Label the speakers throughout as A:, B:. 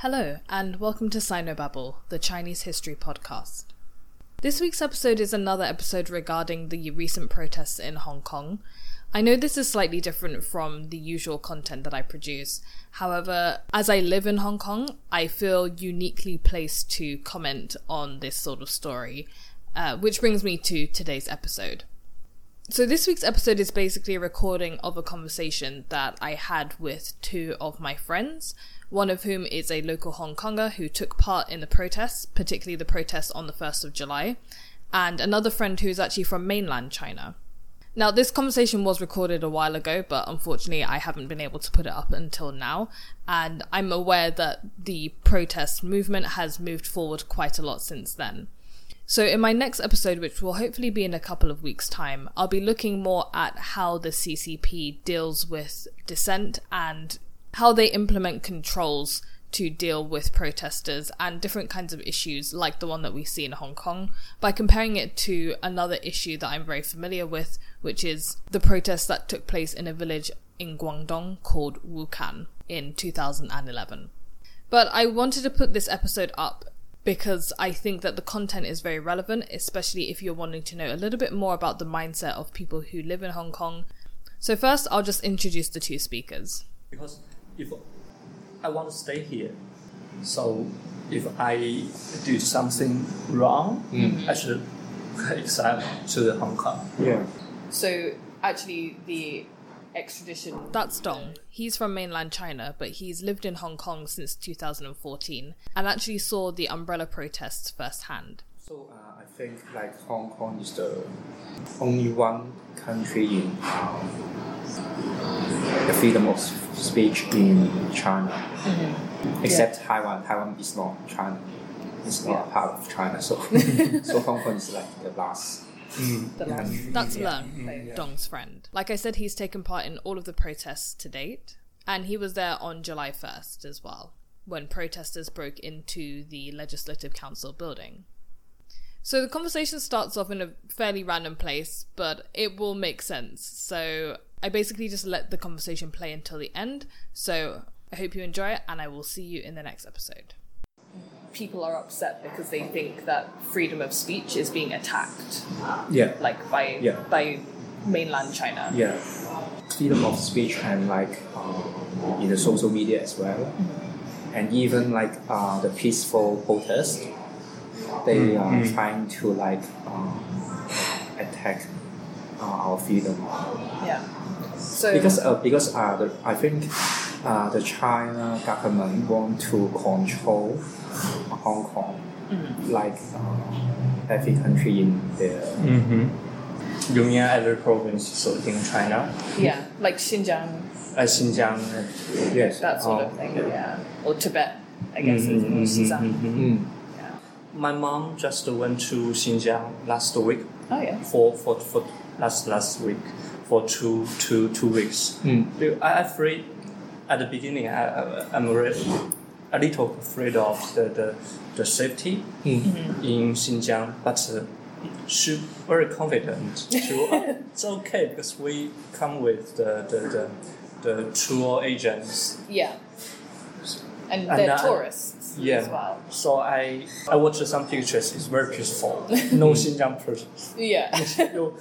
A: Hello, and welcome to Sinobabble, the Chinese history podcast. This week's episode is another episode regarding the recent protests in Hong Kong. I know this is slightly different from the usual content that I produce. However, as I live in Hong Kong, I feel uniquely placed to comment on this sort of story, uh, which brings me to today's episode. So, this week's episode is basically a recording of a conversation that I had with two of my friends, one of whom is a local Hong Konger who took part in the protests, particularly the protests on the 1st of July, and another friend who is actually from mainland China. Now, this conversation was recorded a while ago, but unfortunately, I haven't been able to put it up until now. And I'm aware that the protest movement has moved forward quite a lot since then. So, in my next episode, which will hopefully be in a couple of weeks' time, I'll be looking more at how the CCP deals with dissent and how they implement controls to deal with protesters and different kinds of issues like the one that we see in Hong Kong by comparing it to another issue that I'm very familiar with, which is the protests that took place in a village in Guangdong called Wukan in 2011. But I wanted to put this episode up because I think that the content is very relevant, especially if you're wanting to know a little bit more about the mindset of people who live in Hong Kong. So, first, I'll just introduce the two speakers.
B: Because if I want to stay here, so if I do something wrong, I should exile to Hong Kong.
C: Yeah.
A: So, actually, the extradition. That's Dong. He's from mainland China, but he's lived in Hong Kong since 2014 and actually saw the umbrella protests firsthand.
C: So uh, I think like Hong Kong is the only one country in um, the freedom of speech in China, mm-hmm. except Taiwan. Taiwan is not China. It's not a part of China. So so Hong Kong is like the last. Mm.
A: The last-
C: Yeah.
A: That's
C: Yeah.
A: Leung, mm. Dong's friend. Like I said, he's taken part in all of the protests to date, and he was there on July 1st as well, when protesters broke into the Legislative Council building. So the conversation starts off in a fairly random place, but it will make sense. So I basically just let the conversation play until the end. So I hope you enjoy it, and I will see you in the next episode. People are upset because they think that freedom of speech is being attacked
C: Yeah.
A: like by
C: Yeah.
A: by mainland China.
C: Yeah. Freedom of speech and like uh, in the social media as well, and even like uh, the peaceful protest, they are trying to like uh, attack our freedom
A: Yeah. So
C: because uh, because uh, the, I think uh, the China government want to control Hong Kong like uh, every country in their
B: Mm-hmm. You mean every province so in China?
A: yeah, like Xinjiang,
B: Uh, Xinjiang.
C: yes
A: that sort
C: uh,
A: of thing. Yeah, or Tibet, I guess. is
B: Mhm, mhm,
A: Xizang.
B: mhm.
C: mm,
A: Yeah.
B: My mom just went to Xinjiang last week
A: Oh yeah.
B: for, for, for last last week for two two two weeks.
C: mm,
B: I afraid at the beginning. I, I I'm a little afraid of the the, the safety
C: mm.
B: in Xinjiang, but uh, she very confident. She, uh, it's okay because we come with the the, the, the tour agents.
A: Yeah. And
B: And
A: they're
B: I-
A: tourists
B: Yeah.
A: as well.
B: So I I watched some pictures. It's very peaceful. No Xinjiang person.
A: Yeah.
B: no,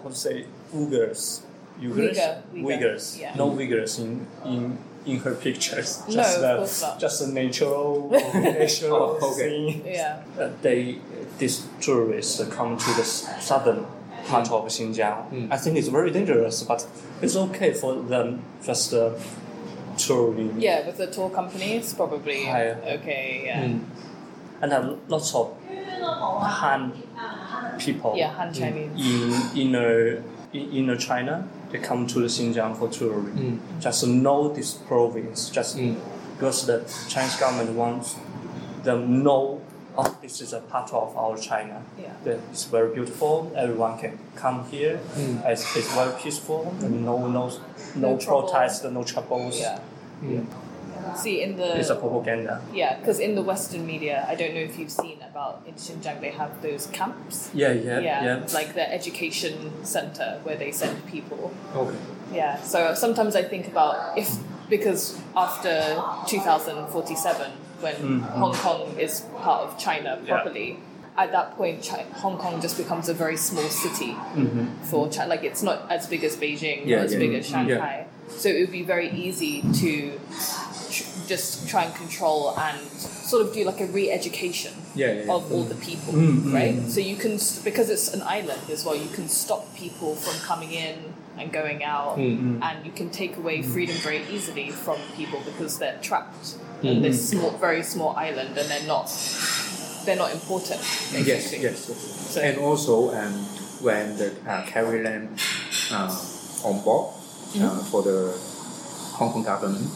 B: I would say Uyghurs. Uyghurs?
A: Uyghur, Uyghur,
B: Uyghurs.
A: yeah.
B: No Uyghurs in, in, in her pictures.
A: No,
B: Just
A: of
B: the,
A: course not.
B: Just a natural, natural
C: Oh, okay.
B: thing.
A: yeah.
B: Uh, they, these tourists come to the southern part of Xinjiang.
C: Mm.
B: I think it's very dangerous, but it's okay for them just uh, touring.
A: Yeah, with the tour companies, probably
B: Higher.
A: okay. Yeah.
C: Mm.
B: And uh, lots of Han people
A: Yeah, Han Chinese.
B: in inner in inner China. They come to the Xinjiang for touring.
C: Mm.
B: Just know this province, just
C: Mm.
B: because the Chinese government wants them know. Oh, this is a part of our China.
A: Yeah.
B: That It's very beautiful. Everyone can come here.
C: Mm.
B: It's, it's very peaceful. And no, no, no,
A: No trouble.
B: protest, no troubles.
A: Yeah.
C: Mm.
A: See in the
B: It's a propaganda.
A: yeah, because in the Western media, I don't know if you've seen about in Xinjiang they have those camps.
B: Yeah, yeah,
A: yeah,
B: yeah.
A: like the education center where they send people.
C: Okay.
A: Yeah, so sometimes I think about if because after 2047 when
B: Mm.
A: Hong Kong is part of China
B: Yeah.
A: properly. At that point, Chi- Hong Kong just becomes a very small city
B: Mm-hmm.
A: for China. Like it's not as big as Beijing
C: Yeah,
A: or as
C: yeah,
A: big as Shanghai. Yeah. So it would be very easy to just try and control and sort of do like a re-education
C: Yeah, yeah, yeah.
A: of all the people,
B: Mm, mm,
A: right?
B: mm.
A: So you can because it's an island as well. You can stop people from coming in and going out,
C: Mm,
A: and you can take away freedom very easily from people because they're trapped
C: Mm,
A: in this small, very small island, and they're not they're not important.
C: Yes,
A: Basically.
C: yes.
A: So-
C: and also, um, when the uh, Carrie Lam uh, on board uh, for the Hong Kong government,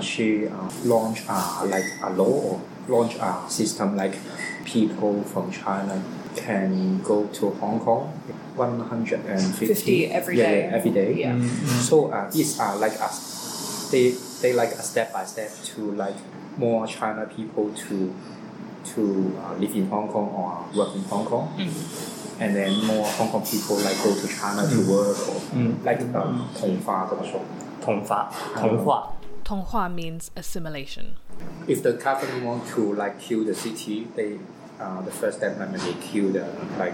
C: she uh, launched uh, like a law or launched a system like people from China can go to Hong Kong 150
A: 50 every
C: yeah,
A: day.
C: yeah, every day.
A: Yeah.
C: So uh, these are like us. They they like a step by step to like more China people to to uh, live in Hong Kong or work in Hong Kong, and then more Hong Kong people like go to China to work or
B: Mm.
C: like um, 同化怎么说？
B: 同化，同化。
A: Tonghua means assimilation.
C: If the government want to like kill the city, they uh, the first step maybe they kill the like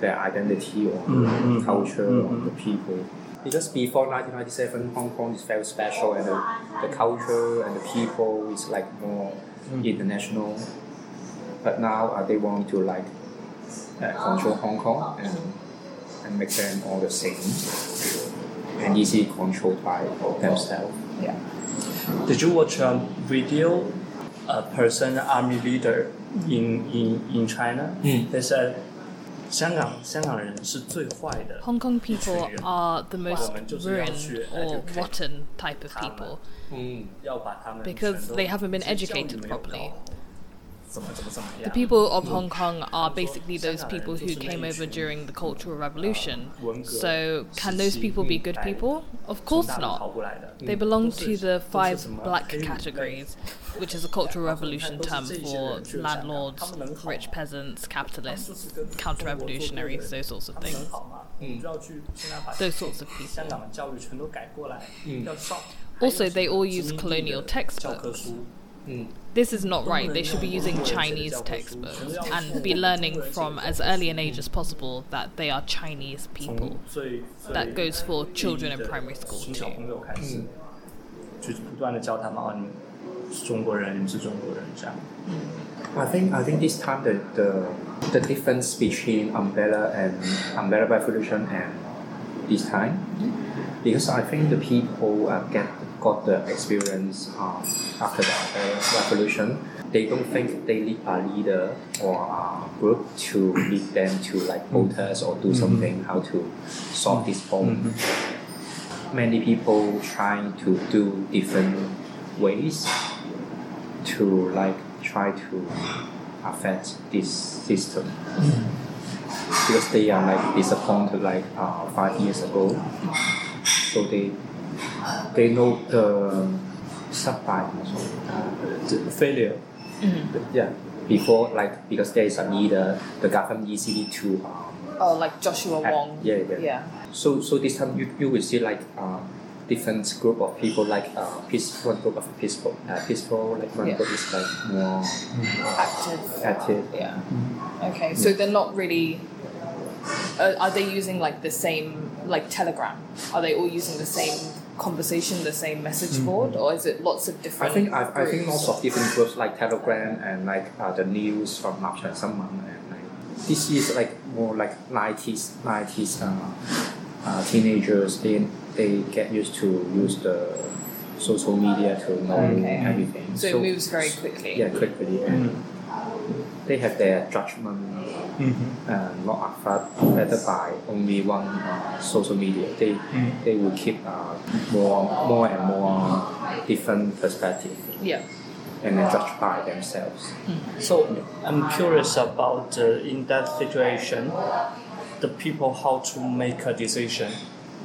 C: their identity or
B: Mm, mm,
C: culture
B: mm,
C: of
B: mm.
C: the people. Because before 1997, Hong Kong is very special, and the, the culture and the people is like more
B: Mm.
C: international. But now uh, they want to like uh, control Hong Kong and and make them all the same and easily controlled by themselves.
A: Yeah.
B: Did you watch a video? A person, army leader in in in China.
C: Mm.
B: They said, 香港香港人是最坏的。
A: Hong Kong people are the most
B: 我们就是要
A: ruined
B: 去
A: or
B: educate
A: rotten type of
B: 他们
A: people
B: 要把他们
A: because
B: 全都
A: they haven't been
B: 教育
A: educated
B: 没有
A: properly. The people of Hong Kong are basically those people who came over during the Cultural Revolution. So, can those people be good people? Of course not. They belong to the five black categories, which is a Cultural Revolution term for landlords, rich peasants, capitalists,
B: counter
A: revolutionaries, those sorts of things. Those sorts of people.
B: Mm.
A: Also, they all use colonial textbooks. This is not right. They should be using Chinese textbooks and be learning from as early an age as possible that they are Chinese people. That goes for children in primary school too.
B: Mm.
C: I think I think this time the the, the difference between umbrella and umbrella Revolution and this time because I think the people are get got the experience um, after the revolution. They don't think they need a leader or a group to lead them to like mm. protest or do mm-hmm. something how to solve this problem. Mm-hmm. Many people trying to do different ways to like try to affect this system. Mm. Because they are like disappointed like uh, five years ago. So they they know the survive
B: The
C: failure，yeah before like because there is a leader the government easily to um,
A: Oh, like Joshua Wong.
C: yeah, yeah
A: Yeah.
C: so so this time you, you will see like uh, different group of people like uh, peace, one group of peaceful uh, peaceful like one
A: Yeah.
C: group is like more
A: Active.
C: active
A: Yeah. Okay, so they're not really. Uh, are they using like the same, like Telegram? Are they all using the same conversation, the same message board, or is it lots of different?
C: I think I, I think
A: groups?
C: lots of different groups like Telegram and like uh, the news from Napchat someone and like this is like more like nineties nineties uh, uh, teenagers they they get used to use the social media to know
A: Okay.
C: everything.
A: So it moves very quickly.
C: Yeah, quickly and they have their judgment
B: Mm-hmm.
C: uh, not affect- affected by only one uh, social media. They they will keep uh, more more and more different perspective
A: Yeah.
C: and then judge by themselves.
B: So I'm curious about uh, in that situation, the people how to make a decision.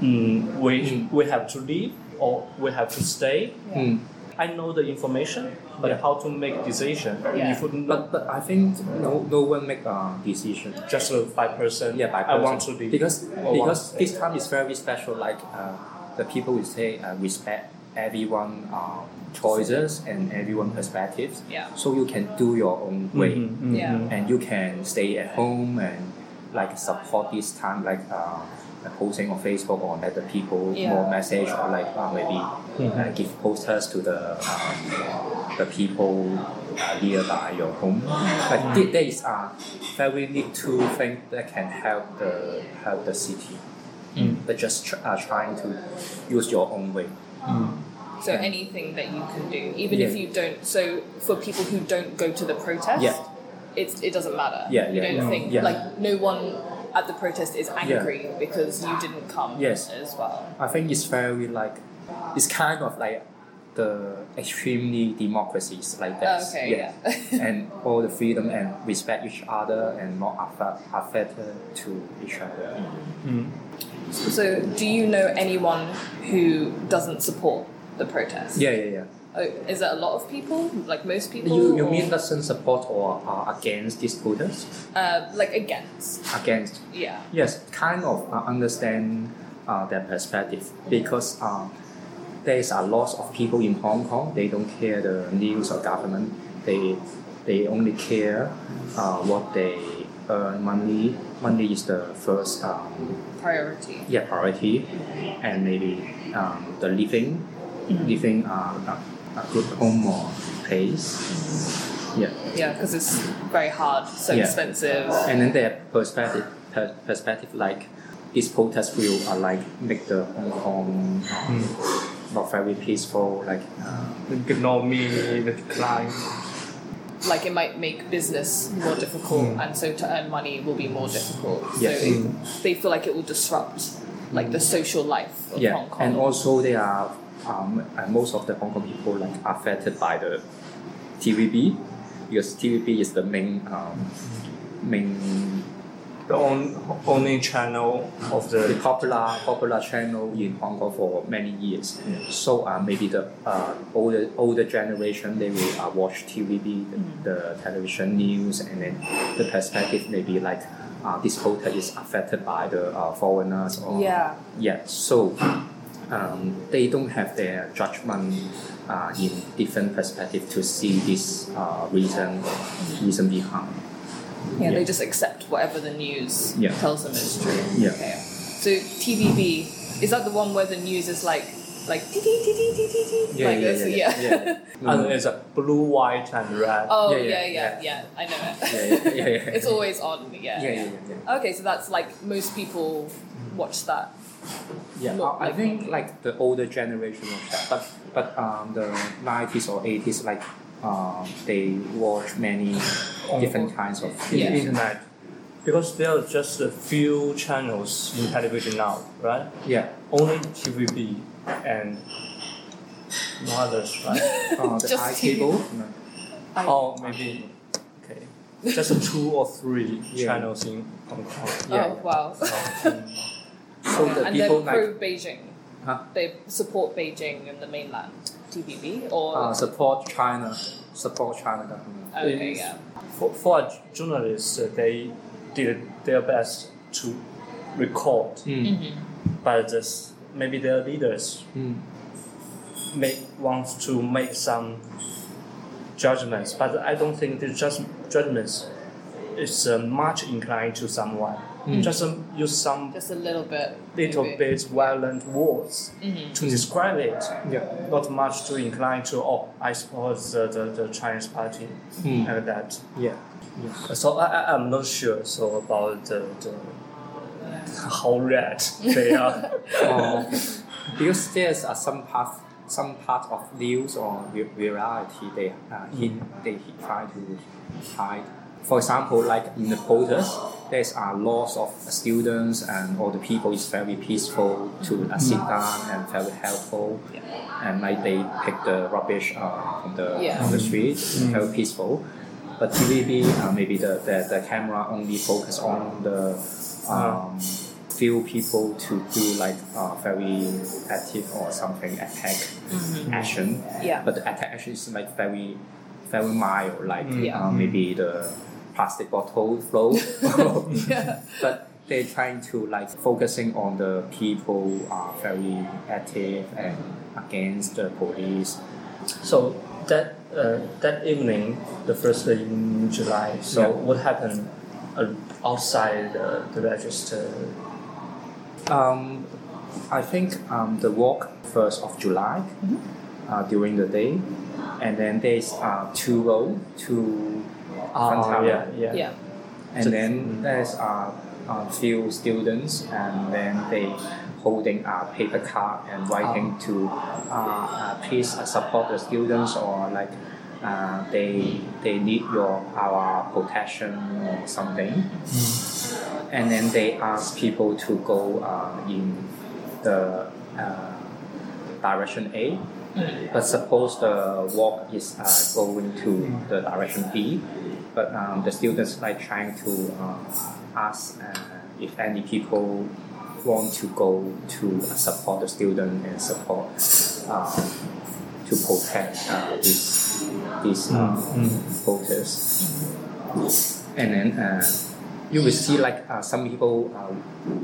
B: Mm, we we have to leave or we have to stay.
C: Mm.
B: I know the information, but
C: Yeah.
B: how to make decision?
A: Yeah.
B: If we-
C: But but I think no no one make a decision.
B: just uh, by person.
C: Yeah, by
B: I want
C: person.
B: to leave
C: because because this time is very special. Like uh, the people will say uh, respect everyone uh, choices and everyone perspectives.
A: Yeah.
C: So you can do your own way,
B: Mhm,
A: Yeah.
B: mhm.
C: and you can stay at home and like support this time, like uh, posting on Facebook or let the people
A: Yeah.
C: more message or like uh, maybe uh, give posters to the um, the people uh, nearby your home. Like th- there is a very little thing that can help the help the city. But just tr- uh, trying to use your own way.
A: So anything that you can do, even if you don't. So for people who don't go to the protest,
C: Yeah.
A: It's it doesn't matter.
C: Yeah,
A: you
C: yeah,
A: don't
C: yeah.
A: think
C: Yeah.
A: like no one at the protest is angry because you didn't come
C: Yes.
A: as well.
C: I think it's very like it's kind of like the extremely democracies like oh, that.
A: Okay, yeah.
C: and all the freedom and respect each other and not affect affected to each other. Mm.
A: So do you know anyone who doesn't support the protest?
C: Yeah, yeah, yeah.
A: Oh, is it a lot of people? Like most people?
C: You, you
A: or-
C: mean doesn't support or are against these protests?
A: uh, like against?
C: Against.
A: Yeah.
C: Yes, kind of uh, understand uh, their perspective because uh, there is a lot of people in Hong Kong. They don't care the news or government. They they only care uh, what they earn money. Money is the first um,
A: Priority.
C: yeah priority, and maybe um, the living, living uh, a, a good home or place. Yeah.
A: Yeah, because it's very hard, so
C: Yeah.
A: expensive.
C: and then their perspective per, perspective like this protest will uh, like make the Hong Kong uh, not very peaceful like uh,
B: economy the decline.
A: like it might make business more difficult and so to earn money will be more difficult
C: Yes.
A: so it, they feel like it will disrupt like the social life of
C: yeah
A: Hong Kong
C: and also they are um, and most of the Hong Kong people like affected by the TVB because TVB is the main um, main
B: The on, only channel of
C: the
B: the
C: popular popular channel in Hong Kong for many years. So uh, maybe the uh, older older generation they will uh, watch TVB, the, the television news, and then the perspective maybe like uh, this protest is affected by the uh, foreigners or
A: Yeah.
C: yeah. So um, they don't have their judgment uh, in different perspective to see this uh, reason reason behind.
A: yeah, they just accept whatever the news
C: Yeah.
A: tells them is true
C: Yeah.
A: okay. so TVB is that the one where the news is like like tee tee tee tee tee tee tee
C: Yeah,
A: like
C: yeah,
A: this
C: yeah, yeah, yeah.
B: and it's a blue, white, and red.
A: oh
C: Yeah,
A: yeah
C: yeah,
A: yeah yeah, I know it
C: Yeah, yeah, yeah, yeah.
A: it's always on yeah
C: yeah, yeah, yeah, yeah.
A: okay so that's like most people watch that
C: Yeah,
A: Look
C: I I think like the older generation of that, but but um, the nineties or eighties like uh, they watch many different kinds of
B: in
A: Yeah.
B: internet. Because there are just a few channels in television now, right?
C: yeah.
B: Only TVB and no others, right?
C: Uh, the
A: Just
C: i-Cable. No.
B: oh, maybe. Okay. Just two or three
C: Yeah.
B: channels in Hong Kong.
C: Yeah.
A: oh wow
C: So the
A: and
C: people
A: they're pro
C: like
A: Beijing
C: huh?
A: they support Beijing and the mainland TVB or
C: uh, support China, support China government.
A: okay
B: is-
A: yeah
B: For, for a journalist, uh, they did their best to record,
C: Mm.
B: but just maybe their leaders
C: Mm.
B: make wants to make some judgments, but I don't think the judge, judgments is uh, much inclined to someone. Just um, use some
A: just a little bit
B: little
A: maybe.
B: bit violent words to describe it.
C: Yeah.
B: Not much to incline to. Oh, I suppose the, the, the Chinese party
C: Mm.
B: like that.
C: Yeah. Yeah.
B: So I, I I'm not sure. So about the, the how red they are.
C: Oh, because there's uh, some part some part of news or reality they uh, hid, they try to hide. For example, like in the protest, there's a lots of students and all the people is very peaceful to uh, sit down and very helpful, and like they pick the rubbish uh, from the
A: Yeah.
C: from the street, very peaceful. But TVB, uh, maybe the, the, the camera only focus on the um, few people to do like uh, very active or something attack action.
A: Yeah.
C: But the attack action is like very, very mild, like
A: Yeah.
C: uh, maybe the plastic bottle flow.
A: Yeah.
C: But they're trying to like focusing on the people are very active and against the police.
B: So that uh, that evening, the first day in July. So
C: Yeah.
B: what happened uh, outside the, the register?
C: Um, I think um, the walk first of July uh, during the day, and then there's uh, two road to
B: Ah,
C: Fun
B: yeah, yeah.
A: Yeah.
C: and
B: So-
C: then there's uh, a few students, and then they holding a paper card and writing to uh, uh, please uh, support the students or like uh, they they need your our protection or something. And then they ask people to go uh, in the uh, direction A. But suppose the walk is uh, going to the direction B, but um, the students like trying to uh, ask uh, if any people want to go to support the student and support uh, to protect uh, this this uh, voters. And then uh, you will see like uh, some people uh,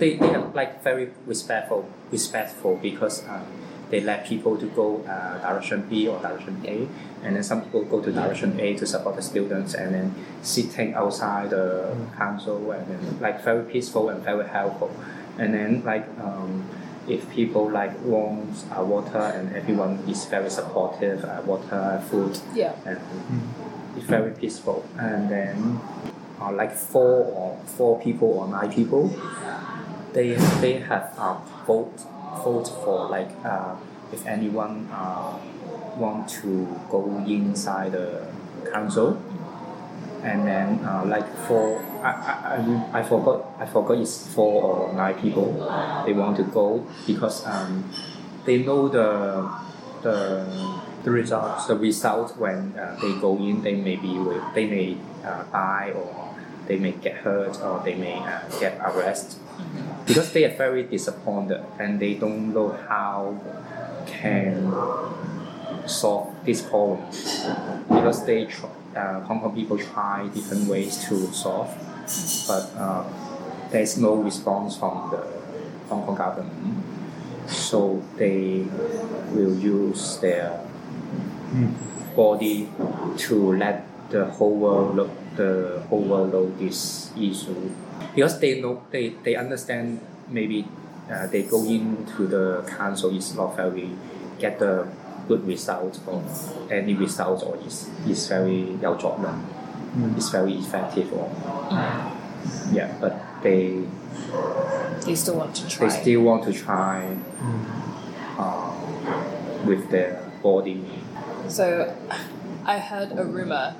C: they, they are like very respectful respectful because uh, they let people to go uh, direction B or direction A, and then some people go to direction A to support the students, and then sitting outside the council, and then like very peaceful and very helpful, and then like um, if people like want uh, water and everyone is very supportive, uh, water, food,
A: Yeah.
C: and it's very peaceful. And then uh, like four or four people or nine people, they they have uh, vote vote for like uh, if anyone uh, want to go inside the council. And then uh, like four, I, I, I, forgot I forgot it's four or nine people. They want to go because um, they know the the
B: The results.
C: the result when uh, they go in, they may be with- they may uh, die or they may get hurt or they may uh, get arrested because they are very disappointed and they don't know how can solve this problem. Because they tr- uh, Hong Kong people try different ways to solve but uh, there's no response from the Hong Kong government. So they will use their body to let the whole world look, the whole world know this issue. Because they know they, they understand maybe uh, they go into the council is not very get the good result or any result or is, is very your job mm. It's very effective or mm. yeah, but they
A: they still want to try.
C: They still want to try um, with their body.
A: So I heard a rumor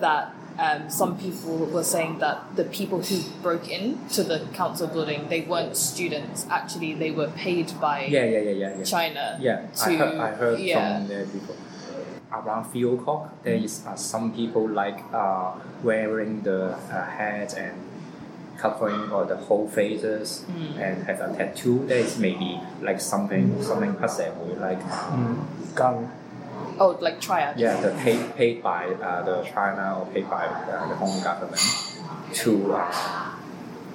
A: that um, some people were saying that the people who broke into the council building they weren't students. Actually, they were paid by
C: yeah yeah yeah yeah, yeah.
A: China.
C: Yeah,
A: to,
C: I heard, I heard
A: yeah.
C: from the people. Around three o'clock, there is uh, some people like uh, wearing the uh, hat and covering all the whole faces and have a tattoo. There is maybe like something something 黑社会 like uh,
B: Gun.
A: Oh, like triad.
C: Yeah, the paid paid by uh, the China or paid by uh, the Hong Kong government to uh,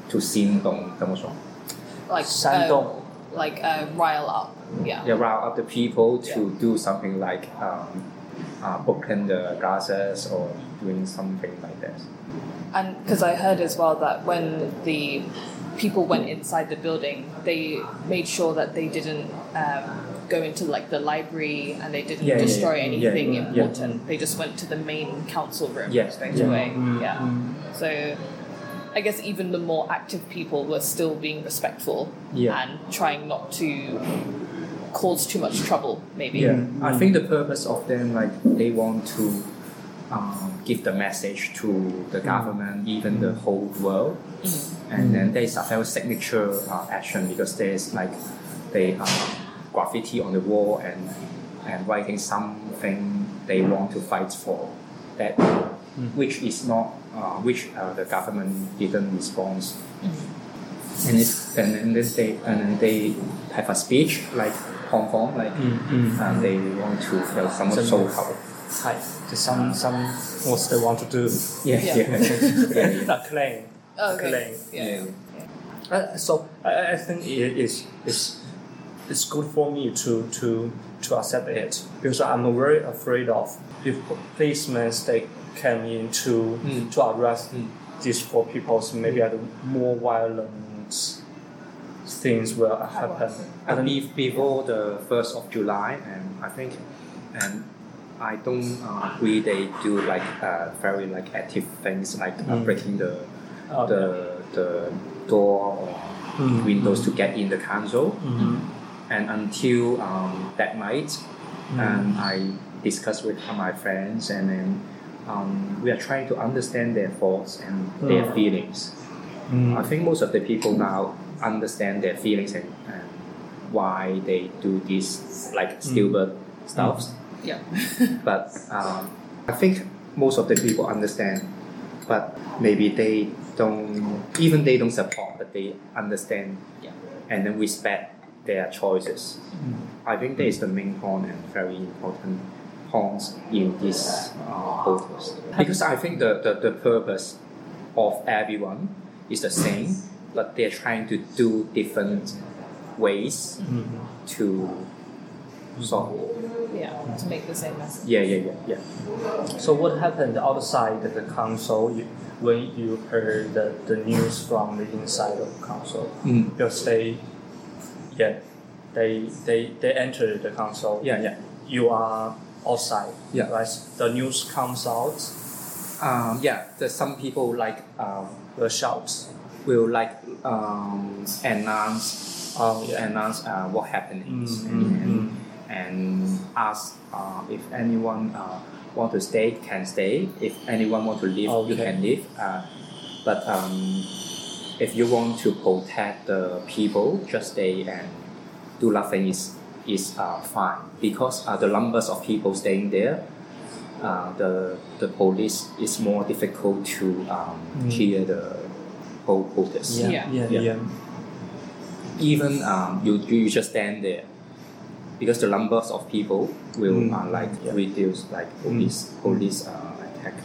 C: to Xindong demonstration.
A: Like
B: Shandong.
A: Uh, like uh, rile up. Yeah.
C: yeah, rile up the people to yeah. do something like um, uh, booking the glasses or doing something like that.
A: And because I heard as well that when the people went inside the building, they made sure that they didn't um, go into like the library and they didn't
C: Yeah, yeah,
A: destroy
C: yeah.
A: anything
C: Yeah, yeah.
A: important. They just went to the main council room
C: Yes,
A: straight
C: yeah.
A: away. Mm, mm, yeah. Mm. So I guess even the more active people were still being respectful
C: Yeah.
A: and trying not to cause too much trouble, maybe.
C: Yeah, I think the purpose of them like they want to um, give the message to the government, even the whole world, and then there is a very signature uh, action because there is like they uh, graffiti on the wall and and writing something they want to fight for that which is not uh, which uh, the government didn't respond and it, and, and then they and then they have a speech like Hong Kong like and they want to have some
B: Some-
C: so how
B: Hi. Some some what they want to do.
C: yeah
A: Yeah.
C: yeah, yeah, yeah.
B: A claim.
A: Oh, okay.
B: Claim.
A: Yeah.
C: Yeah.
B: Uh, so I, I think it is is it's good for me to to to accept it because I'm very afraid of if policemen they came in to
C: Mm.
B: to arrest
C: Mm.
B: these four people, so maybe the more violent things will happen.
C: I believe before the first of July, and I think, and I don't uh, agree they do like uh, very like active things like uh,
B: Mm.
C: breaking the
B: Oh,
C: the the door or
B: Mm.
C: windows to get in the council.
B: Mhm.
C: And until um, that night,
B: Mm.
C: and I discussed with my friends, and then um, we are trying to understand their thoughts and their
B: Mm.
C: feelings.
B: Mm.
C: I think most of the people now understand their feelings and, and why they do this like stupid stuff.
A: Yeah.
C: But um, I think most of the people understand, but maybe they don't even they don't support, but they understand
A: Yeah.
C: and then respect their choices.
B: Mm.
C: I think that is the main point and very important points in this uh, protest. Because I think the, the, the purpose of everyone is the same, but they're trying to do different ways
B: Mhm.
C: to solve.
A: Yeah. To make the same message.
C: Yeah, yeah, yeah, yeah.
B: So what happened outside the council you, when you heard the, the news from the inside of the council?
C: Mm.
B: Because they, yeah, they they they entered the council.
C: Yeah, yeah.
B: You are outside.
C: Yeah.
B: Right. The news comes out.
C: Um, yeah, there's some people like um,
B: The shouts.
C: will like um, announce
B: Oh yeah.
C: announce uh, what happenings
B: Mm,
C: and,
B: mm,
C: and, ask uh, if anyone uh, want to stay can stay if anyone want to leave you can leave uh, but um, if you want to protect the people just stay and do nothing is is uh, fine because uh, the numbers of people staying there uh, the the police is more difficult to um,
B: Mm.
C: clear the whole protest
A: Yeah.
B: Yeah.
C: Yeah.
B: yeah.
C: even um, you, you just stand there because the numbers of people will
B: Mm.
C: uh, like
B: Yeah.
C: reduce like police police uh, attack.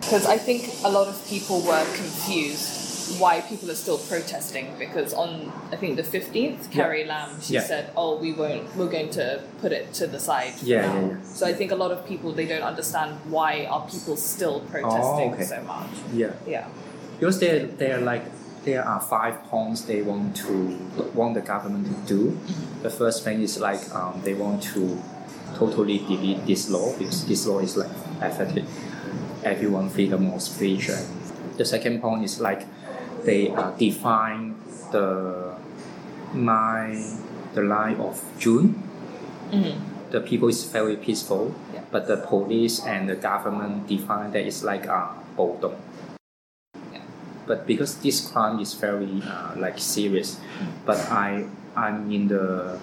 A: Because I think a lot of people were confused why people are still protesting because on I think the fifteenth, Carrie Lam she
C: Yeah.
A: said, "Oh, we won't. We're going to put it to the side."
C: Yeah, yeah, yeah.
A: So I think a lot of people they don't understand why are people still protesting
C: Oh, okay.
A: so much.
C: Yeah,
A: Yeah.
C: because there are like there are five points they want to want the government to do. The first thing is like um, they want to totally delete this law because this law is like affected everyone freedom of speech. The second point is like they uh, define the line the line of June.
A: Mhm.
C: The people is very peaceful,
A: Yeah.
C: but the police and the government define that it's like uh, 暴动.
A: Yeah.
C: But because this crime is very uh, like serious, but I I'm in the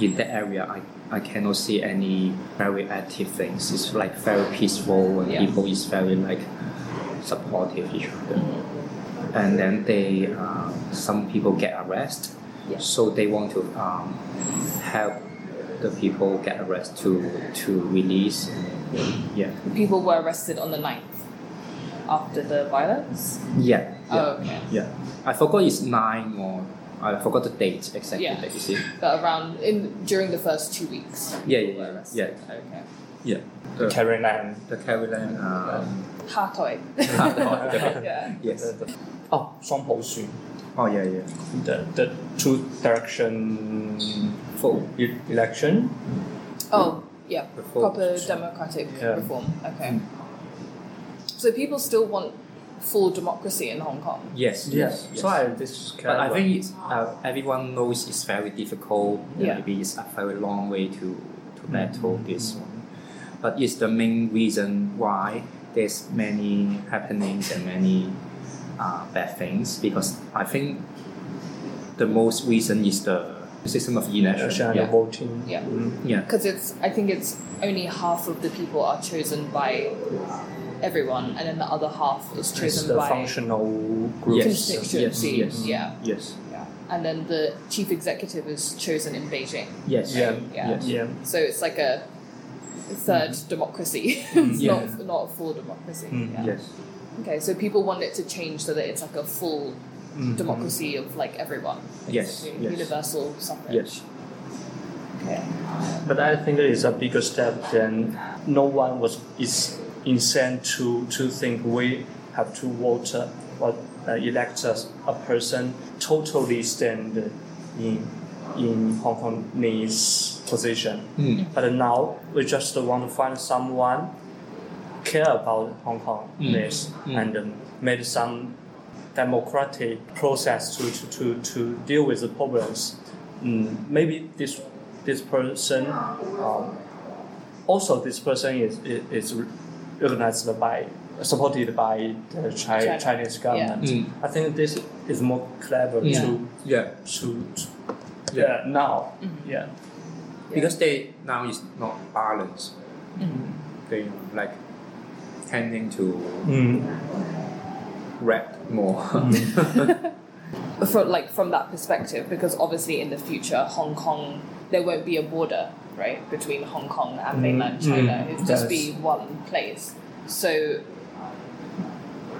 C: in that area I, I cannot see any very active things. It's like very peaceful and
A: Yeah.
C: people is very like supportive each other. And then they uh, some people get arrested,
A: Yeah.
C: so they want to um, help the people get arrested to to release. Yeah,
A: People were arrested on the 9th after the violence.
C: yeah, yeah.
A: Oh, okay.
C: Yeah, I forgot it's nine or I forgot the date exactly.
A: Yeah.
C: That is it.
A: But around in during the first two weeks.
C: Yeah, yeah,
A: were
C: yeah,
A: Okay.
C: yeah. The,
B: Carrie Lam.
C: the Caroline. Um,
A: Hatoy.
C: the-
A: yeah.
C: yes.
B: The- the- Oh, 双普选
C: Oh yeah, yeah.
B: the the two direction
C: Full.
B: e- election.
A: Oh, yeah.
C: The full-
A: Proper democratic
B: Yeah.
A: reform. Okay. So people still want full democracy in Hong Kong.
C: Yes, yes. yes.
B: So I this
C: but I think it's, uh, everyone knows it's very difficult.
A: Yeah.
C: Maybe it's a very long way to, to battle this one. But it's the main reason why there's many happenings and many uh, bad things because I think the most reason is the system of election.
B: election and
C: Yeah.
B: voting.
A: Yeah.
B: Mm.
C: yeah.
A: Because it's, I think it's only half of the people are chosen by everyone, and then the other half is
B: It's
A: chosen
B: the
A: by
B: functional groups.
C: Yes,
A: constituency.
C: yes, yes.
A: Yeah.
C: Yes.
A: Yeah. And then the chief executive is chosen in Beijing.
C: Yes.
B: Yeah.
A: Yeah.
C: Yes.
B: Yeah.
A: So it's like a third democracy. it's
C: Yeah.
A: not not a full democracy.
B: Mm.
A: Yeah.
C: Yes.
A: Okay, so people want it to change so that it's like a full
B: Mm.
A: democracy of like everyone.
C: Yes, yes.
A: Universal suffrage.
C: Yes.
A: Okay.
B: But I think it is a bigger step than no one was is insane to to think we have to vote uh, or uh, elect us a person totally stand in in Hong Kongese position.
C: Mm.
B: But now we just want to find someone care about Hong Kongness
C: Mm.
B: and um, made some democratic process to, to, to, to deal with the problems. Mm, maybe this this person um, also this person is, is, is recognized by supported by the Chi-
A: China.
B: Chinese government.
C: Mm.
B: I think this is more clever
C: Yeah.
B: to
C: Yeah,
B: to, to
C: Yeah.
B: yeah now
A: Mm-hmm.
B: yeah
C: because they now is not balanced.
A: Mm-hmm.
C: They like tending to
B: mm.
C: red more.
A: from like from that perspective because obviously in the future hong kong there won't be a border right between hong kong and mainland
B: Mm,
A: china
B: mm,
A: it'll just
B: yes.
A: be one place so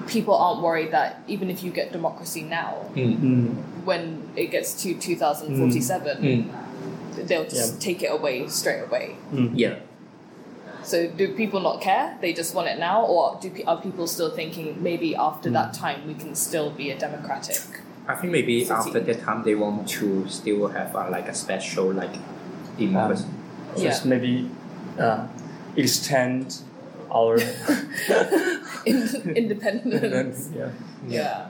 A: people aren't worried that even if you get democracy now
C: Mm.
B: Mm.
A: when it gets to 2047
C: Mm.
A: they'll just
B: Yeah.
A: take it away straight away
B: Mm.
C: Yeah.
A: So do people not care they just want it now or do are people still thinking maybe after that
B: Mm.
A: time we can still be a democratic
C: I think maybe
A: City.
C: after that time they want to still have uh, like a special like democracy.
B: Just
A: Yeah.
B: maybe uh, extend our
A: In- independence
B: yeah.
A: yeah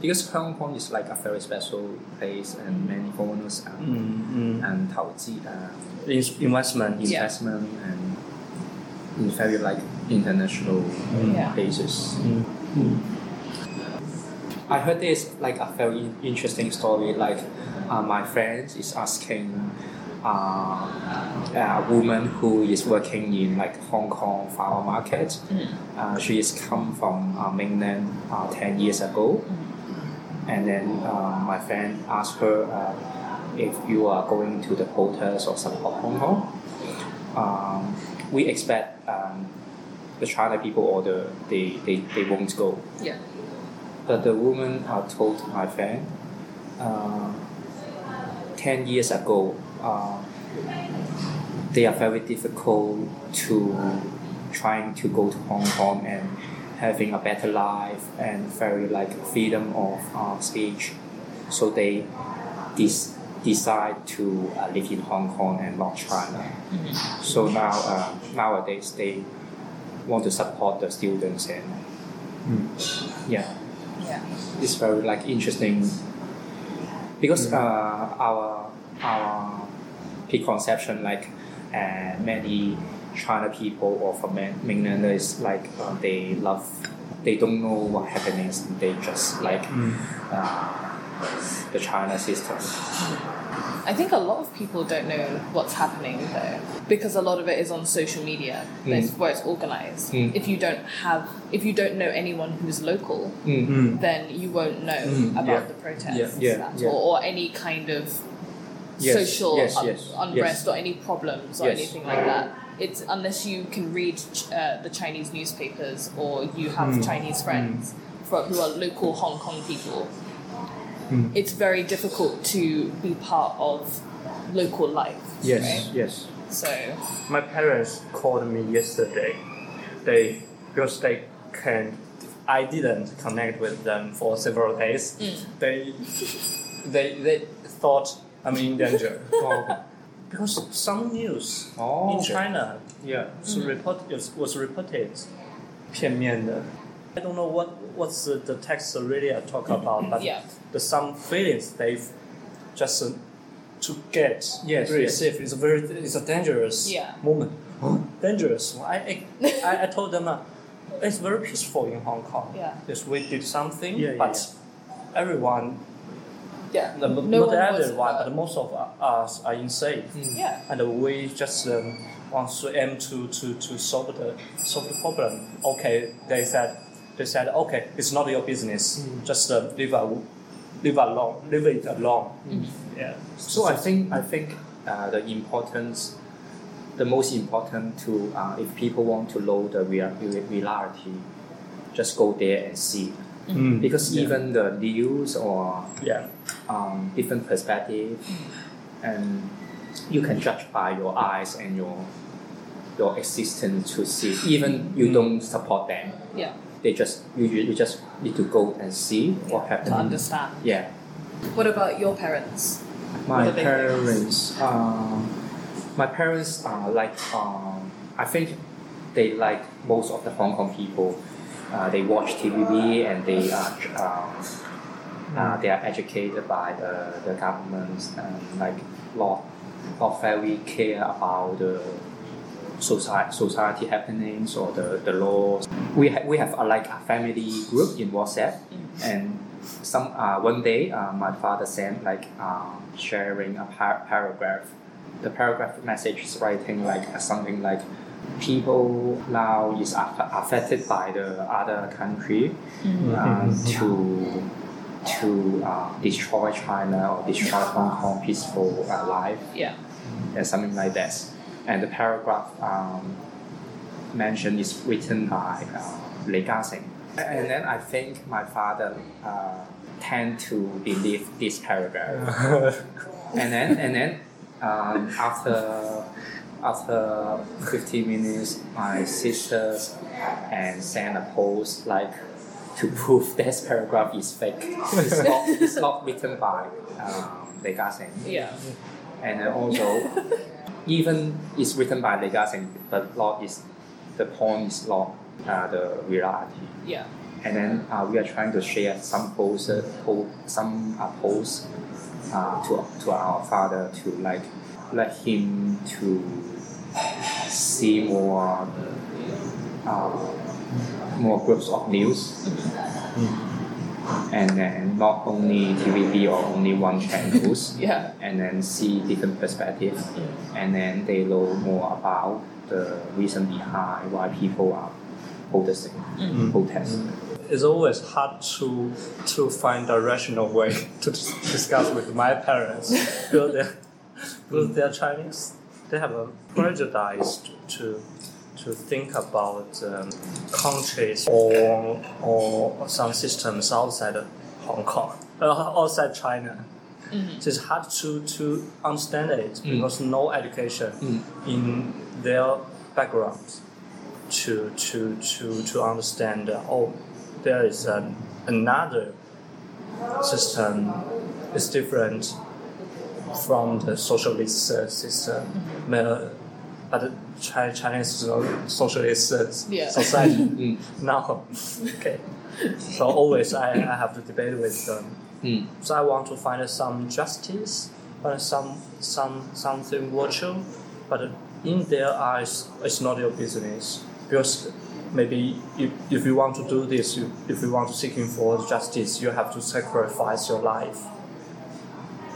C: Because Hong Kong is like a very special place and many foreigners uh,
B: Mm, mm.
C: and 投资 uh,
B: In- investment
A: Yeah.
C: investment and in very like international
A: Yeah.
C: places.
B: Mm. Mm.
C: I heard this like a very interesting story. Like uh, my friend is asking uh, a woman who is working in like Hong Kong flower market. Uh, she is come from uh, mainland uh, ten years ago, and then uh, my friend asked her uh, if you are going to the protest or support Hong Kong. Um, we expect um, the China people or the they, they, they won't go.
A: yeah
C: But the woman uh, told my friend, uh, 10 years ago, uh, they are very difficult to trying to go to Hong Kong and having a better life and very like freedom of uh, speech. So they dis- decide to uh, live in Hong Kong and not China. So now uh, nowadays they want to support the students and yeah.
A: Yeah.
C: It's very like interesting. Because uh, our our preconception like uh, many China people or from mainlanders like uh, they love they don't know what happiness they just like uh, the China system
A: I think a lot of people don't know what's happening though, because a lot of it is on social media, that's where it's organized.
C: Mm.
A: If you don't have, if you don't know anyone who's local,
B: Mm.
A: then you won't know
C: Mm,
A: about
C: yeah.
A: the protests
C: Yeah, yeah,
A: at
C: yeah.
A: all, or any kind of
C: Yes,
A: social
C: yes,
A: un-
C: yes,
A: unrest
C: yes.
A: or any problems or
C: Yes.
A: anything like that. It's unless you can read uh, the Chinese newspapers or you have
C: Mm.
A: Chinese friends for, who are local Hong Kong people
C: Mm.
A: It's very difficult to be part of local life.
C: yes
A: Right?
C: yes
A: So
B: My parents called me yesterday. They because they can. I didn't connect with them for several days. They, they, they thought I'm in danger
C: oh, okay.
B: because some news
C: Oh,
B: in
C: okay.
B: China
C: yeah
B: was report was, was reported 片面的. I don't know what what's the, the text really I talk about, but
A: Yeah.
B: the some feelings they've just uh, to get
C: Yes,
B: really
C: yes.
B: safe. It's a very it's a dangerous
A: Yeah.
B: moment. dangerous. I I, I, I told them uh, it's very peaceful in Hong Kong.
A: Yeah.
B: Yes, we did something,
C: Yeah, yeah,
B: but everyone,
A: yeah,
B: no,
A: no
B: not
A: one was,
B: everyone,
A: uh,
B: but most of us are insane
A: yeah,
B: and we just um, want to aim to, to, to solve the solve the problem. Okay, they said they said okay, it's not your business. Just uh, leave a, leave alone, leave it alone. Yeah.
C: So I think I think uh, the importance, the most important to uh, if people want to know the real, real- reality, just go there and see.
B: Mm.
C: Because
B: Yeah.
C: even the news or
B: yeah.
C: um, different perspective, and you can judge by your eyes and your your existence to see. Even you don't support them,
A: Yeah.
C: They just you, you just need to go and see what happened.
A: To understand.
C: Yeah.
A: What about your parents?
C: My
A: What do they think?
C: parents, um, my parents are like, um, I think they like most of the Hong Kong people. Uh, they watch TVB and they are, um, uh, they are educated by the, the government and like not, not very care about the society, society happenings or the, the laws. We, ha- we have a, like a family group in WhatsApp. And some uh, one day uh, my father sent like uh, sharing a par- paragraph. The paragraph message is writing like uh, something like people now is aff- affected by the other country uh, to to uh, destroy China or destroy Hong Kong peaceful uh, life.
A: Yeah.
C: and something like that. And the paragraph um, mentioned is written by uh, Ka-shing. And then I think my father uh, tend to believe this paragraph. and then and then um, after after 15 minutes, my sisters and sent a post like to prove this paragraph is fake. It's not, it's not written by um, Ka-shing
A: Yeah.
C: and then also even it's written by Li Ka-shing, but not is the point is not uh, the reality.
A: Yeah.
C: And then uh, we are trying to share some posts, po- some uh, posts uh, to to our father to like let him to see more uh, more groups of news. And then not only TVB or only one channels,
A: Yeah.
C: and then see different perspectives, and then they know more about the reason behind why people are protesting. protesting.
B: It's always hard to to find a rational way to discuss with my parents because they're, because they're Chinese. They have a prejudice to to think about um, countries or or some systems outside of Hong Kong, uh, outside China. So it's hard to, to understand it because no education in their background to to to to understand uh, oh there is an, another system is different from the socialist uh, system. Uh, but Chi- Chinese socialist uh,
A: Yeah.
B: society. Now okay. So always I, I have to debate with them
C: Mm.
B: so I want to find some justice, find some some something virtual, but in their eyes, it's not your business because maybe if, if you want to do this, you, if you want to seeking for justice, you have to sacrifice your life.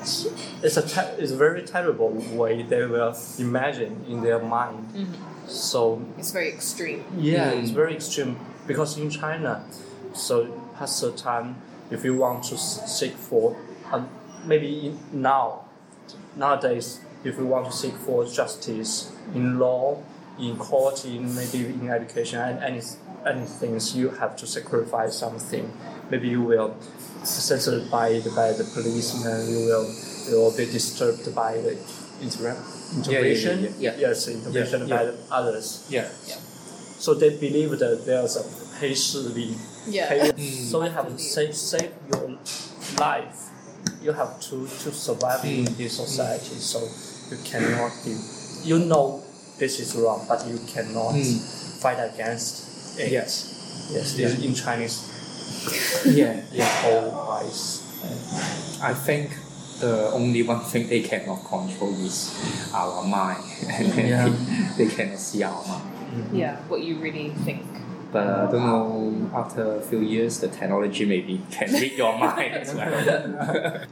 B: It's, it's a te- it's a very terrible way they will imagine in their mind. So
A: It's very extreme.
B: yeah,
C: Mm.
B: it's very extreme because in China, so past the time, if you want to s- seek for, um, maybe in, now, nowadays, if you want to seek for justice in law, in court, in maybe in education, and any anything, you have to sacrifice something. Maybe you will censored by the, by the policeman. You will you will be disturbed by the inter- intervention.
C: yeah, yeah.
B: Yes, intervention
C: Yeah,
B: by
C: yeah.
B: the others.
C: Yeah.
B: So they believe that there's a 黑势力
A: yeah.
B: 黑人 mm. So you have to save save your life. You have to, to survive in mm. this mm. society. So you cannot be. You know this is wrong, but you cannot
C: Mm.
B: fight against it.
C: Yes.
B: Yes.
C: Yeah.
B: In Chinese,
C: Yeah. Yeah.
B: whole wise.
C: I think the only one thing they cannot control is our mind, and
B: Yeah.
C: they, they cannot see our mind.
A: Yeah. What you really think.
C: But I don't know. After a few years, the technology maybe can read your mind as well.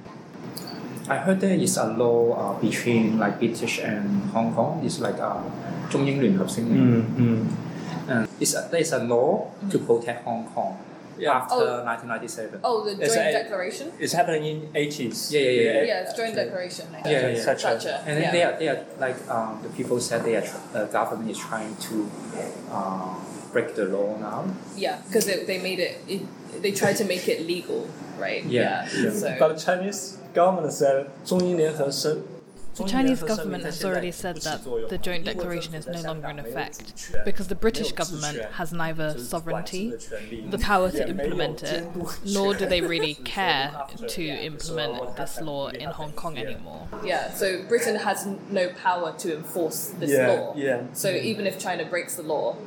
C: I heard there is a law uh, between like British and Hong Kong. It's like a 中英联合声明。
B: Mm,
C: And it's a, there's a law to protect Hong Kong
B: Yeah.
C: after
A: Oh.
C: 1997.
A: Oh, the
B: It's
A: joint
B: a-
A: declaration.
B: It's happening in 80s.
C: Yeah, yeah, yeah, yeah.
A: Yeah, it's joint declaration. Like
C: Yeah, yeah, yeah.
B: Such a-
A: Such a.
C: And then
A: yeah.
C: they are, they are like um, the people said they are tr- the government is trying to uh, break the law now.
A: Yeah, because they, they made it, it. They tried to make it legal, right?
C: Yeah, yeah.
A: So.
B: But the Chinese government said 中英联合声
A: The Chinese government has already said that the joint declaration is no longer in effect because the British government has neither sovereignty, the power to implement it, nor do they really care to implement this law in Hong Kong anymore. Yeah, so Britain has no power to enforce this
B: Yeah,
A: law.
B: yeah.
A: So even if China breaks the law,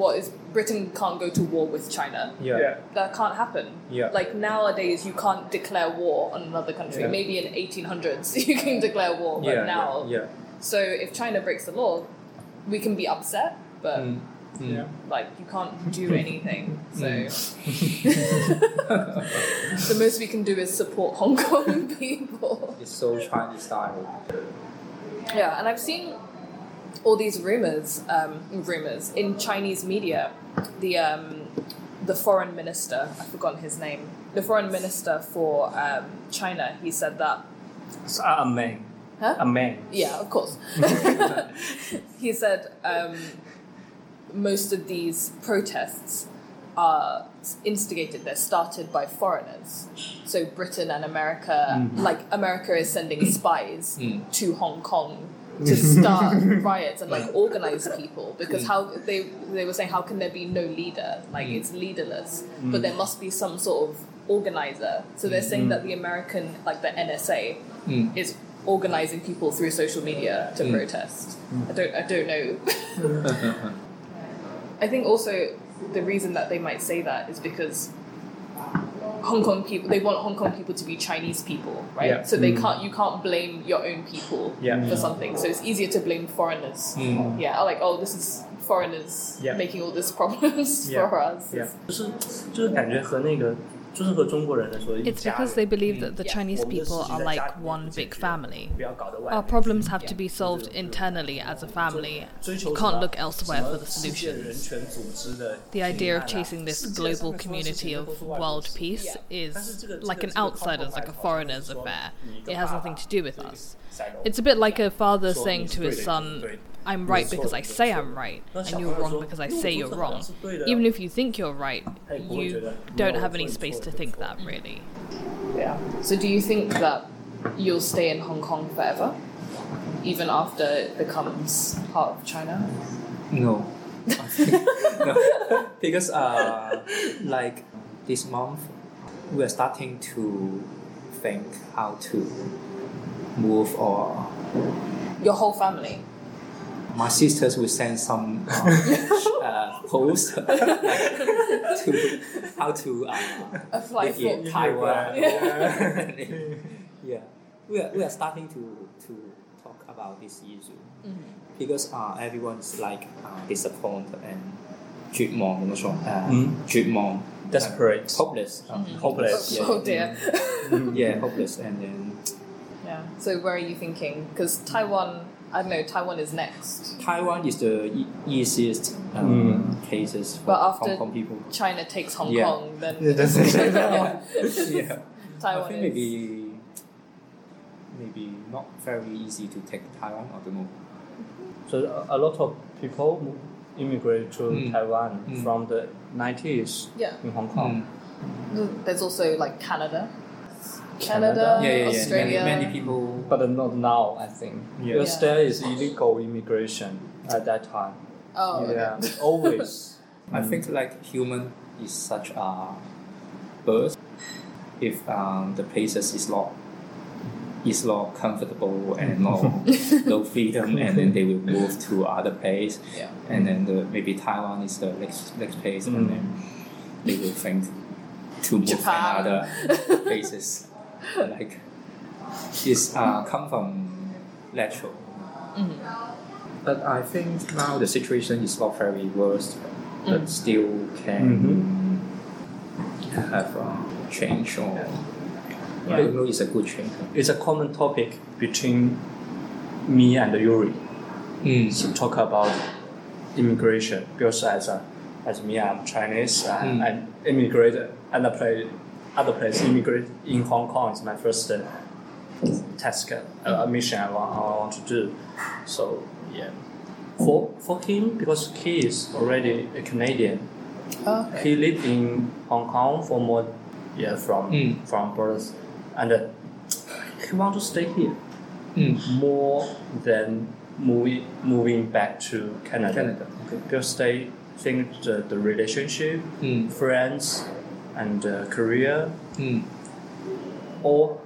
A: what is Britain can't go to war with China.
C: Yeah.
A: That can't happen.
C: Yeah.
A: Like nowadays, you can't declare war on another country.
C: Yeah.
A: Maybe in 1800s you can declare war, but
C: Yeah.
A: now.
C: Yeah.
A: So if China breaks the law, we can be upset, but
C: Mm. Mm.
B: Yeah.
A: like you can't do anything. So
C: Mm.
A: the most we can do is support Hong Kong people.
C: It's so Chinese style.
A: Yeah, and I've seen all these rumors, um, rumors in Chinese media. The um, the foreign minister, I've forgotten his name. The foreign minister for um, China, he said that.
B: A man.
A: Huh?
B: A man.
A: Yeah, of course. he said um, most of these protests are instigated, they're started by foreigners. So Britain and America, like America is sending spies
C: Mm.
A: to Hong Kong to start riots and like organize people because how they they were saying how can there be no leader? Like mm. it's leaderless but mm. there must be some sort of organizer. So they're saying mm. that the American like the NSA
C: Mm.
A: is organizing people through social media to protest. I don't I don't know. I think also the reason that they might say that is because Hong Kong people they want Hong Kong people to be Chinese people, right?
C: Yeah.
A: So they can't you can't blame your own people
C: Yeah.
A: for something. So it's easier to blame foreigners.
C: Mm.
A: Yeah, like oh this is foreigners
C: Yeah.
A: making all these problems
C: Yeah.
A: for us.
C: Yeah.
B: 就是就是感觉和那个就是和中国人来说，
A: It's because they believe that the Chinese people are like one big family. Our problems have to be solved internally as a family. You can't look elsewhere for the solutions. The idea of chasing this global community of world peace is like an outsider's, like a foreigner's affair. It has nothing to do with us. It's a bit like a father saying to his son, I'm right because I say I'm right, and you're wrong because I say you're wrong. Even if you think you're right, you don't have any space to think that, really. Yeah. So, do you think that you'll stay in Hong Kong forever, even after it becomes part of China?
C: No. no. Because, uh, like, this month, we're starting to think how to move or.
A: Your whole family?
C: my sisters will send some uh, oh. uh, posts to how to uh,
A: apply for
C: Taiwan.
A: Yeah.
C: yeah. we are we are starting to to talk about this issue mm -hmm. because uh, everyone's like uh, disappointed and. Desperate. Uh, mm-hmm.
B: hopeless.
C: Um, mm
B: -hmm.
C: Hopeless.
B: Oh,
C: yeah.
A: Oh dear.
C: yeah, mm-hmm. hopeless. And then.
A: Yeah. So where are you thinking? Because Taiwan I don't know, Taiwan is next.
C: Taiwan is the e- easiest um,
B: Mm.
C: cases for
A: But after-
C: Hong Kong people.
A: China takes Hong
C: Yeah.
A: Kong, then
C: yeah. I
A: Taiwan
C: think
A: is.
C: maybe maybe not very easy to take Taiwan. I don't know.
B: So a a lot of people immigrate to
C: Mm.
B: Taiwan
C: Mm.
B: from the 90s
A: Yeah.
B: in Hong Kong.
A: There's also like Canada.
B: Canada?
A: Canada,
C: Yeah, yeah, yeah.
A: Australia.
C: Many, many people.
B: But not now, I think.
C: Yeah.
B: Because
A: Yeah.
B: there is illegal immigration at that time.
A: Oh, okay.
B: yeah, always.
C: I think like human is such a birth. If um, the places is not is not comfortable and no no freedom, and then they will move to other place,
A: Yeah.
C: and then the, maybe Taiwan is the next next place,
B: Mm.
C: and then they will think to move
A: Japan.
C: another places. Like it's uh, come from natural. Mm-hmm. But I think now the situation is not very worse, but mm. still can mm-hmm. have a change or I don't know it's a good change.
B: It's a common topic between me and Yuri mm. to talk about immigration because as a, as me I'm Chinese uh, mm. and
C: Mm.
B: I immigrated other place other place immigrate in Hong Kong is my first uh, task uh, uh, mission I want, I want to do so yeah for for him because he is already a Canadian
A: okay.
B: he lived in Hong Kong for more yeah from
C: Mm.
B: from birth and uh, he want to stay here
C: Mm.
B: more than moving moving back to Canada.
C: Canada. Okay.
B: Because they think the, the relationship,
C: Mm.
B: friends, and uh, career
C: Mm.
B: all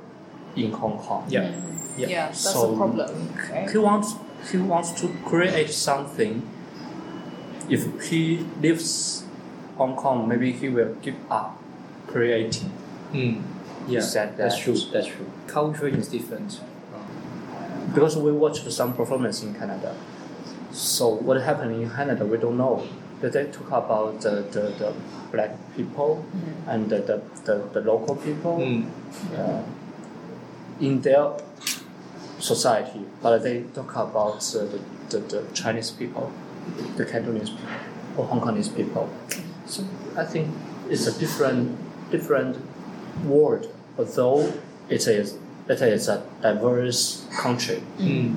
B: in Hong Kong.
C: Yeah.
A: Yeah,
C: Yeah.
A: that's
B: So-
A: a problem. Okay.
B: He wants he wants to create something. If he leaves Hong Kong, maybe he will give up creating.
C: Mm. Yeah.
B: said
C: That's true. That's true. Culture is different.
B: Because we watched some performance in Canada. So what happened in Canada, we don't know. But they talk about the, the, the black people and the, the, the, the local people
C: Mm.
B: uh, in their society, but they talk about uh, the, the, the Chinese people, the Cantonese people, or Hong Kongese people. So I think it's a different different world, although it is it is a diverse country.
C: Mm.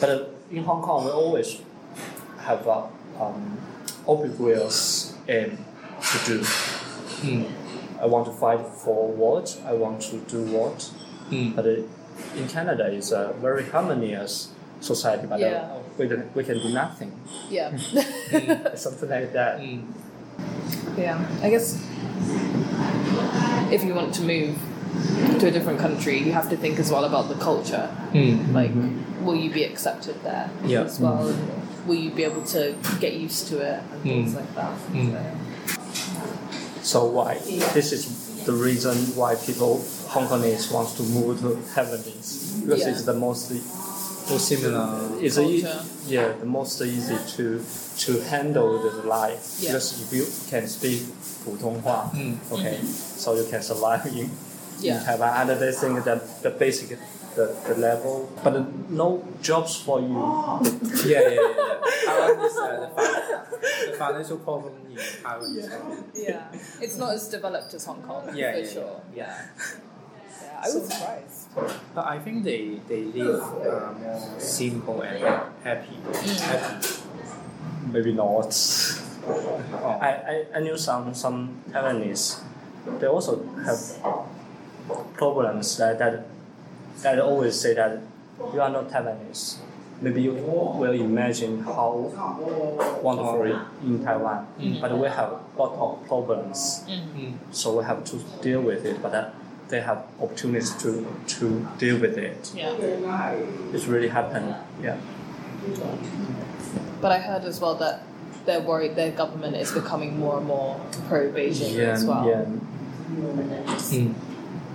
B: But uh, in Hong Kong, we always have a um, obvious aim to do.
C: Mm.
B: I want to fight for what, I want to do what.
C: Mm.
B: But uh, in Canada, it's a very harmonious society, but uh,
A: Yeah.
B: we, can, we can do nothing.
A: Yeah.
B: Something like that.
C: Mm.
A: yeah. I guess if you want to move to a different country, you have to think as well about the culture.
C: Mm.
A: Like, will you be accepted there
C: Yeah.
A: as well? And will you be able to get used to it and things
C: Mm.
A: like that?
C: Mm.
A: So-
B: So why? This is the reason why people, Hong Kongese, wants to move to Heavenlies. Because
A: Yeah.
B: it's the most
C: Or similar.
B: it's a, e-
A: Culture.
B: yeah the most easy to to handle the life
A: Yeah.
B: because if you can speak 普通话
C: Mm.
B: okay so you can survive in,
A: yeah.
B: in Taiwan and they think that the basic the, the level but no jobs for you
C: Yeah, yeah, yeah. yeah. Taiwan is uh, the, fin- the financial problem in Taiwan. is-
A: Yeah. It's not as developed as Hong Kong,
C: Yeah,
A: for
C: yeah,
A: sure.
C: yeah.
A: Yeah, I was surprised.
C: But I think they they live uh, more simple and happy. Happy.
B: maybe not
C: Oh.
B: I, I, I knew some some Taiwanese they also have problems that, that that always say that you are not Taiwanese. Maybe you will imagine how wonderful in Taiwan, but we have a lot of problems,
C: Mm.
B: so we have to deal with it. But uh, they have opportunities to to deal with it.
A: Yeah.
B: It's really happened. Yeah.
A: But I heard as well that they're worried their government is becoming more and more pro Beijing
B: Yeah.
A: as well.
B: Yeah.
C: Mm.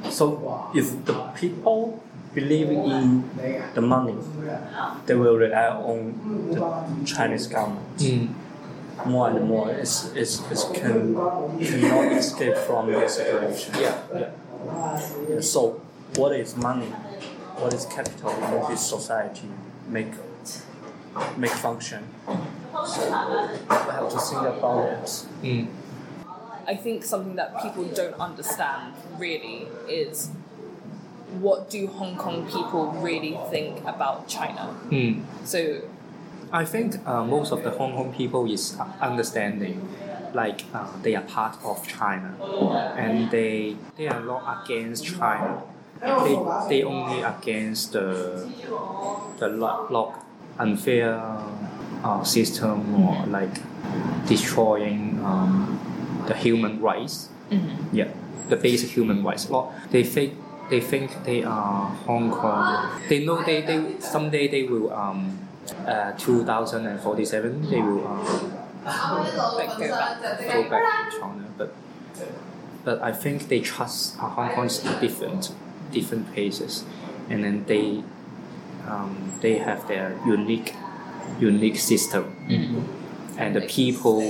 B: So if the people believe in the money, they will rely on the Chinese government
C: Mm.
B: more and more. It's, it's, it's can, cannot escape from the situation.
C: Yeah, yeah.
B: Yeah, So what is money? What is capital in this society make make function? So we have to think about it.
C: Mm.
A: I think something that people don't understand really is what do Hong Kong people really think about China?
C: Mm.
A: So
C: I think uh, most of the Hong Kong people is understanding, like uh, they are part of China, and they they are not against China. They they only against the the lock unfair uh, system or like destroying um, the human rights. Yeah, the basic human rights. Well, they think they think they are Hong Kong. They know they, they someday they will um uh 2047 they will um,
A: like go back.
C: go back to China. But but I think they trust uh, Hong Kong is different different places, and then they um, they have their unique unique system, and the people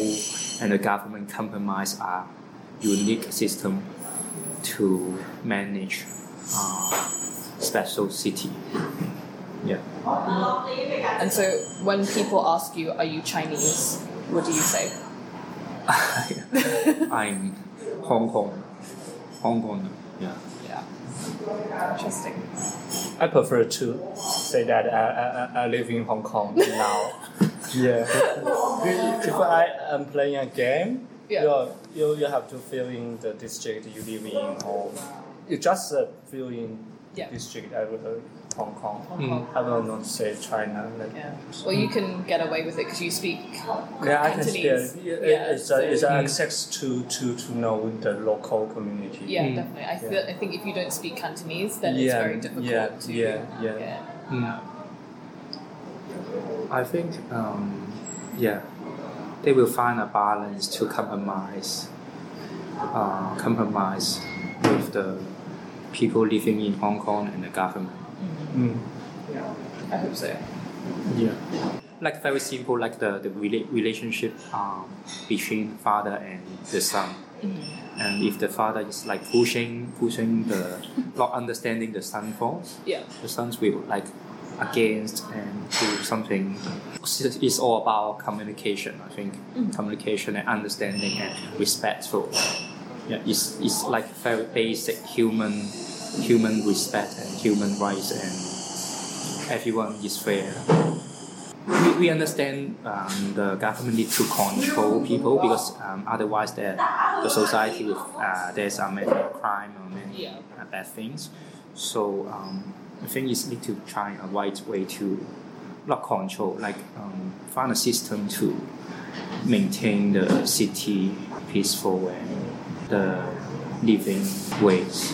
C: and the government compromise a unique system to manage uh, special city. Yeah.
A: And so when people ask you, are you Chinese? What do you say?
C: I'm Hong Kong. Hong Kong. Yeah.
A: Yeah. Interesting.
B: I prefer to say that I, I, I live in Hong Kong now. yeah. if I am playing a game,
A: Yeah.
B: you, you, you have to fill in the district you live in, or you just uh, fill in
A: Yeah.
B: district. I will heard Hong Kong.
A: Hong Kong.
B: I will not say China. Like,
A: Yeah. Well, you can get away with it because you speak
B: Yeah, I can speak.
A: Cantonese.
B: Yeah,
A: Yeah,
B: it's,
A: so-
B: a, it's
C: Mm.
B: access to, to, to know the local community.
A: Yeah,
C: Mm.
A: definitely. I,
B: Yeah.
A: feel, I think if you don't speak Cantonese, then it's very difficult
B: yeah,
A: to.
B: yeah, yeah.
A: yeah.
C: Mm. I think, um, yeah, they will find a balance to compromise, uh, compromise with the people living in Hong Kong and the government.
B: Mm.
A: I hope so.
C: Yeah. Like very simple, like the, the rela- relationship um, between father and the son. And if the father is like pushing, pushing the, not understanding the son faults,
A: Yeah.
C: the sons will like against and do something. It's all about communication. I think communication and understanding and respectful. Yeah, it's, it's like very basic human human respect and human rights and everyone is fair. We, we understand um, the government need to control people because um, otherwise the, the society will, uh, there's a many crime or many uh, bad things. So um, I think it's need to try a right way to not control, like um, find a system to maintain the city peaceful and the living ways.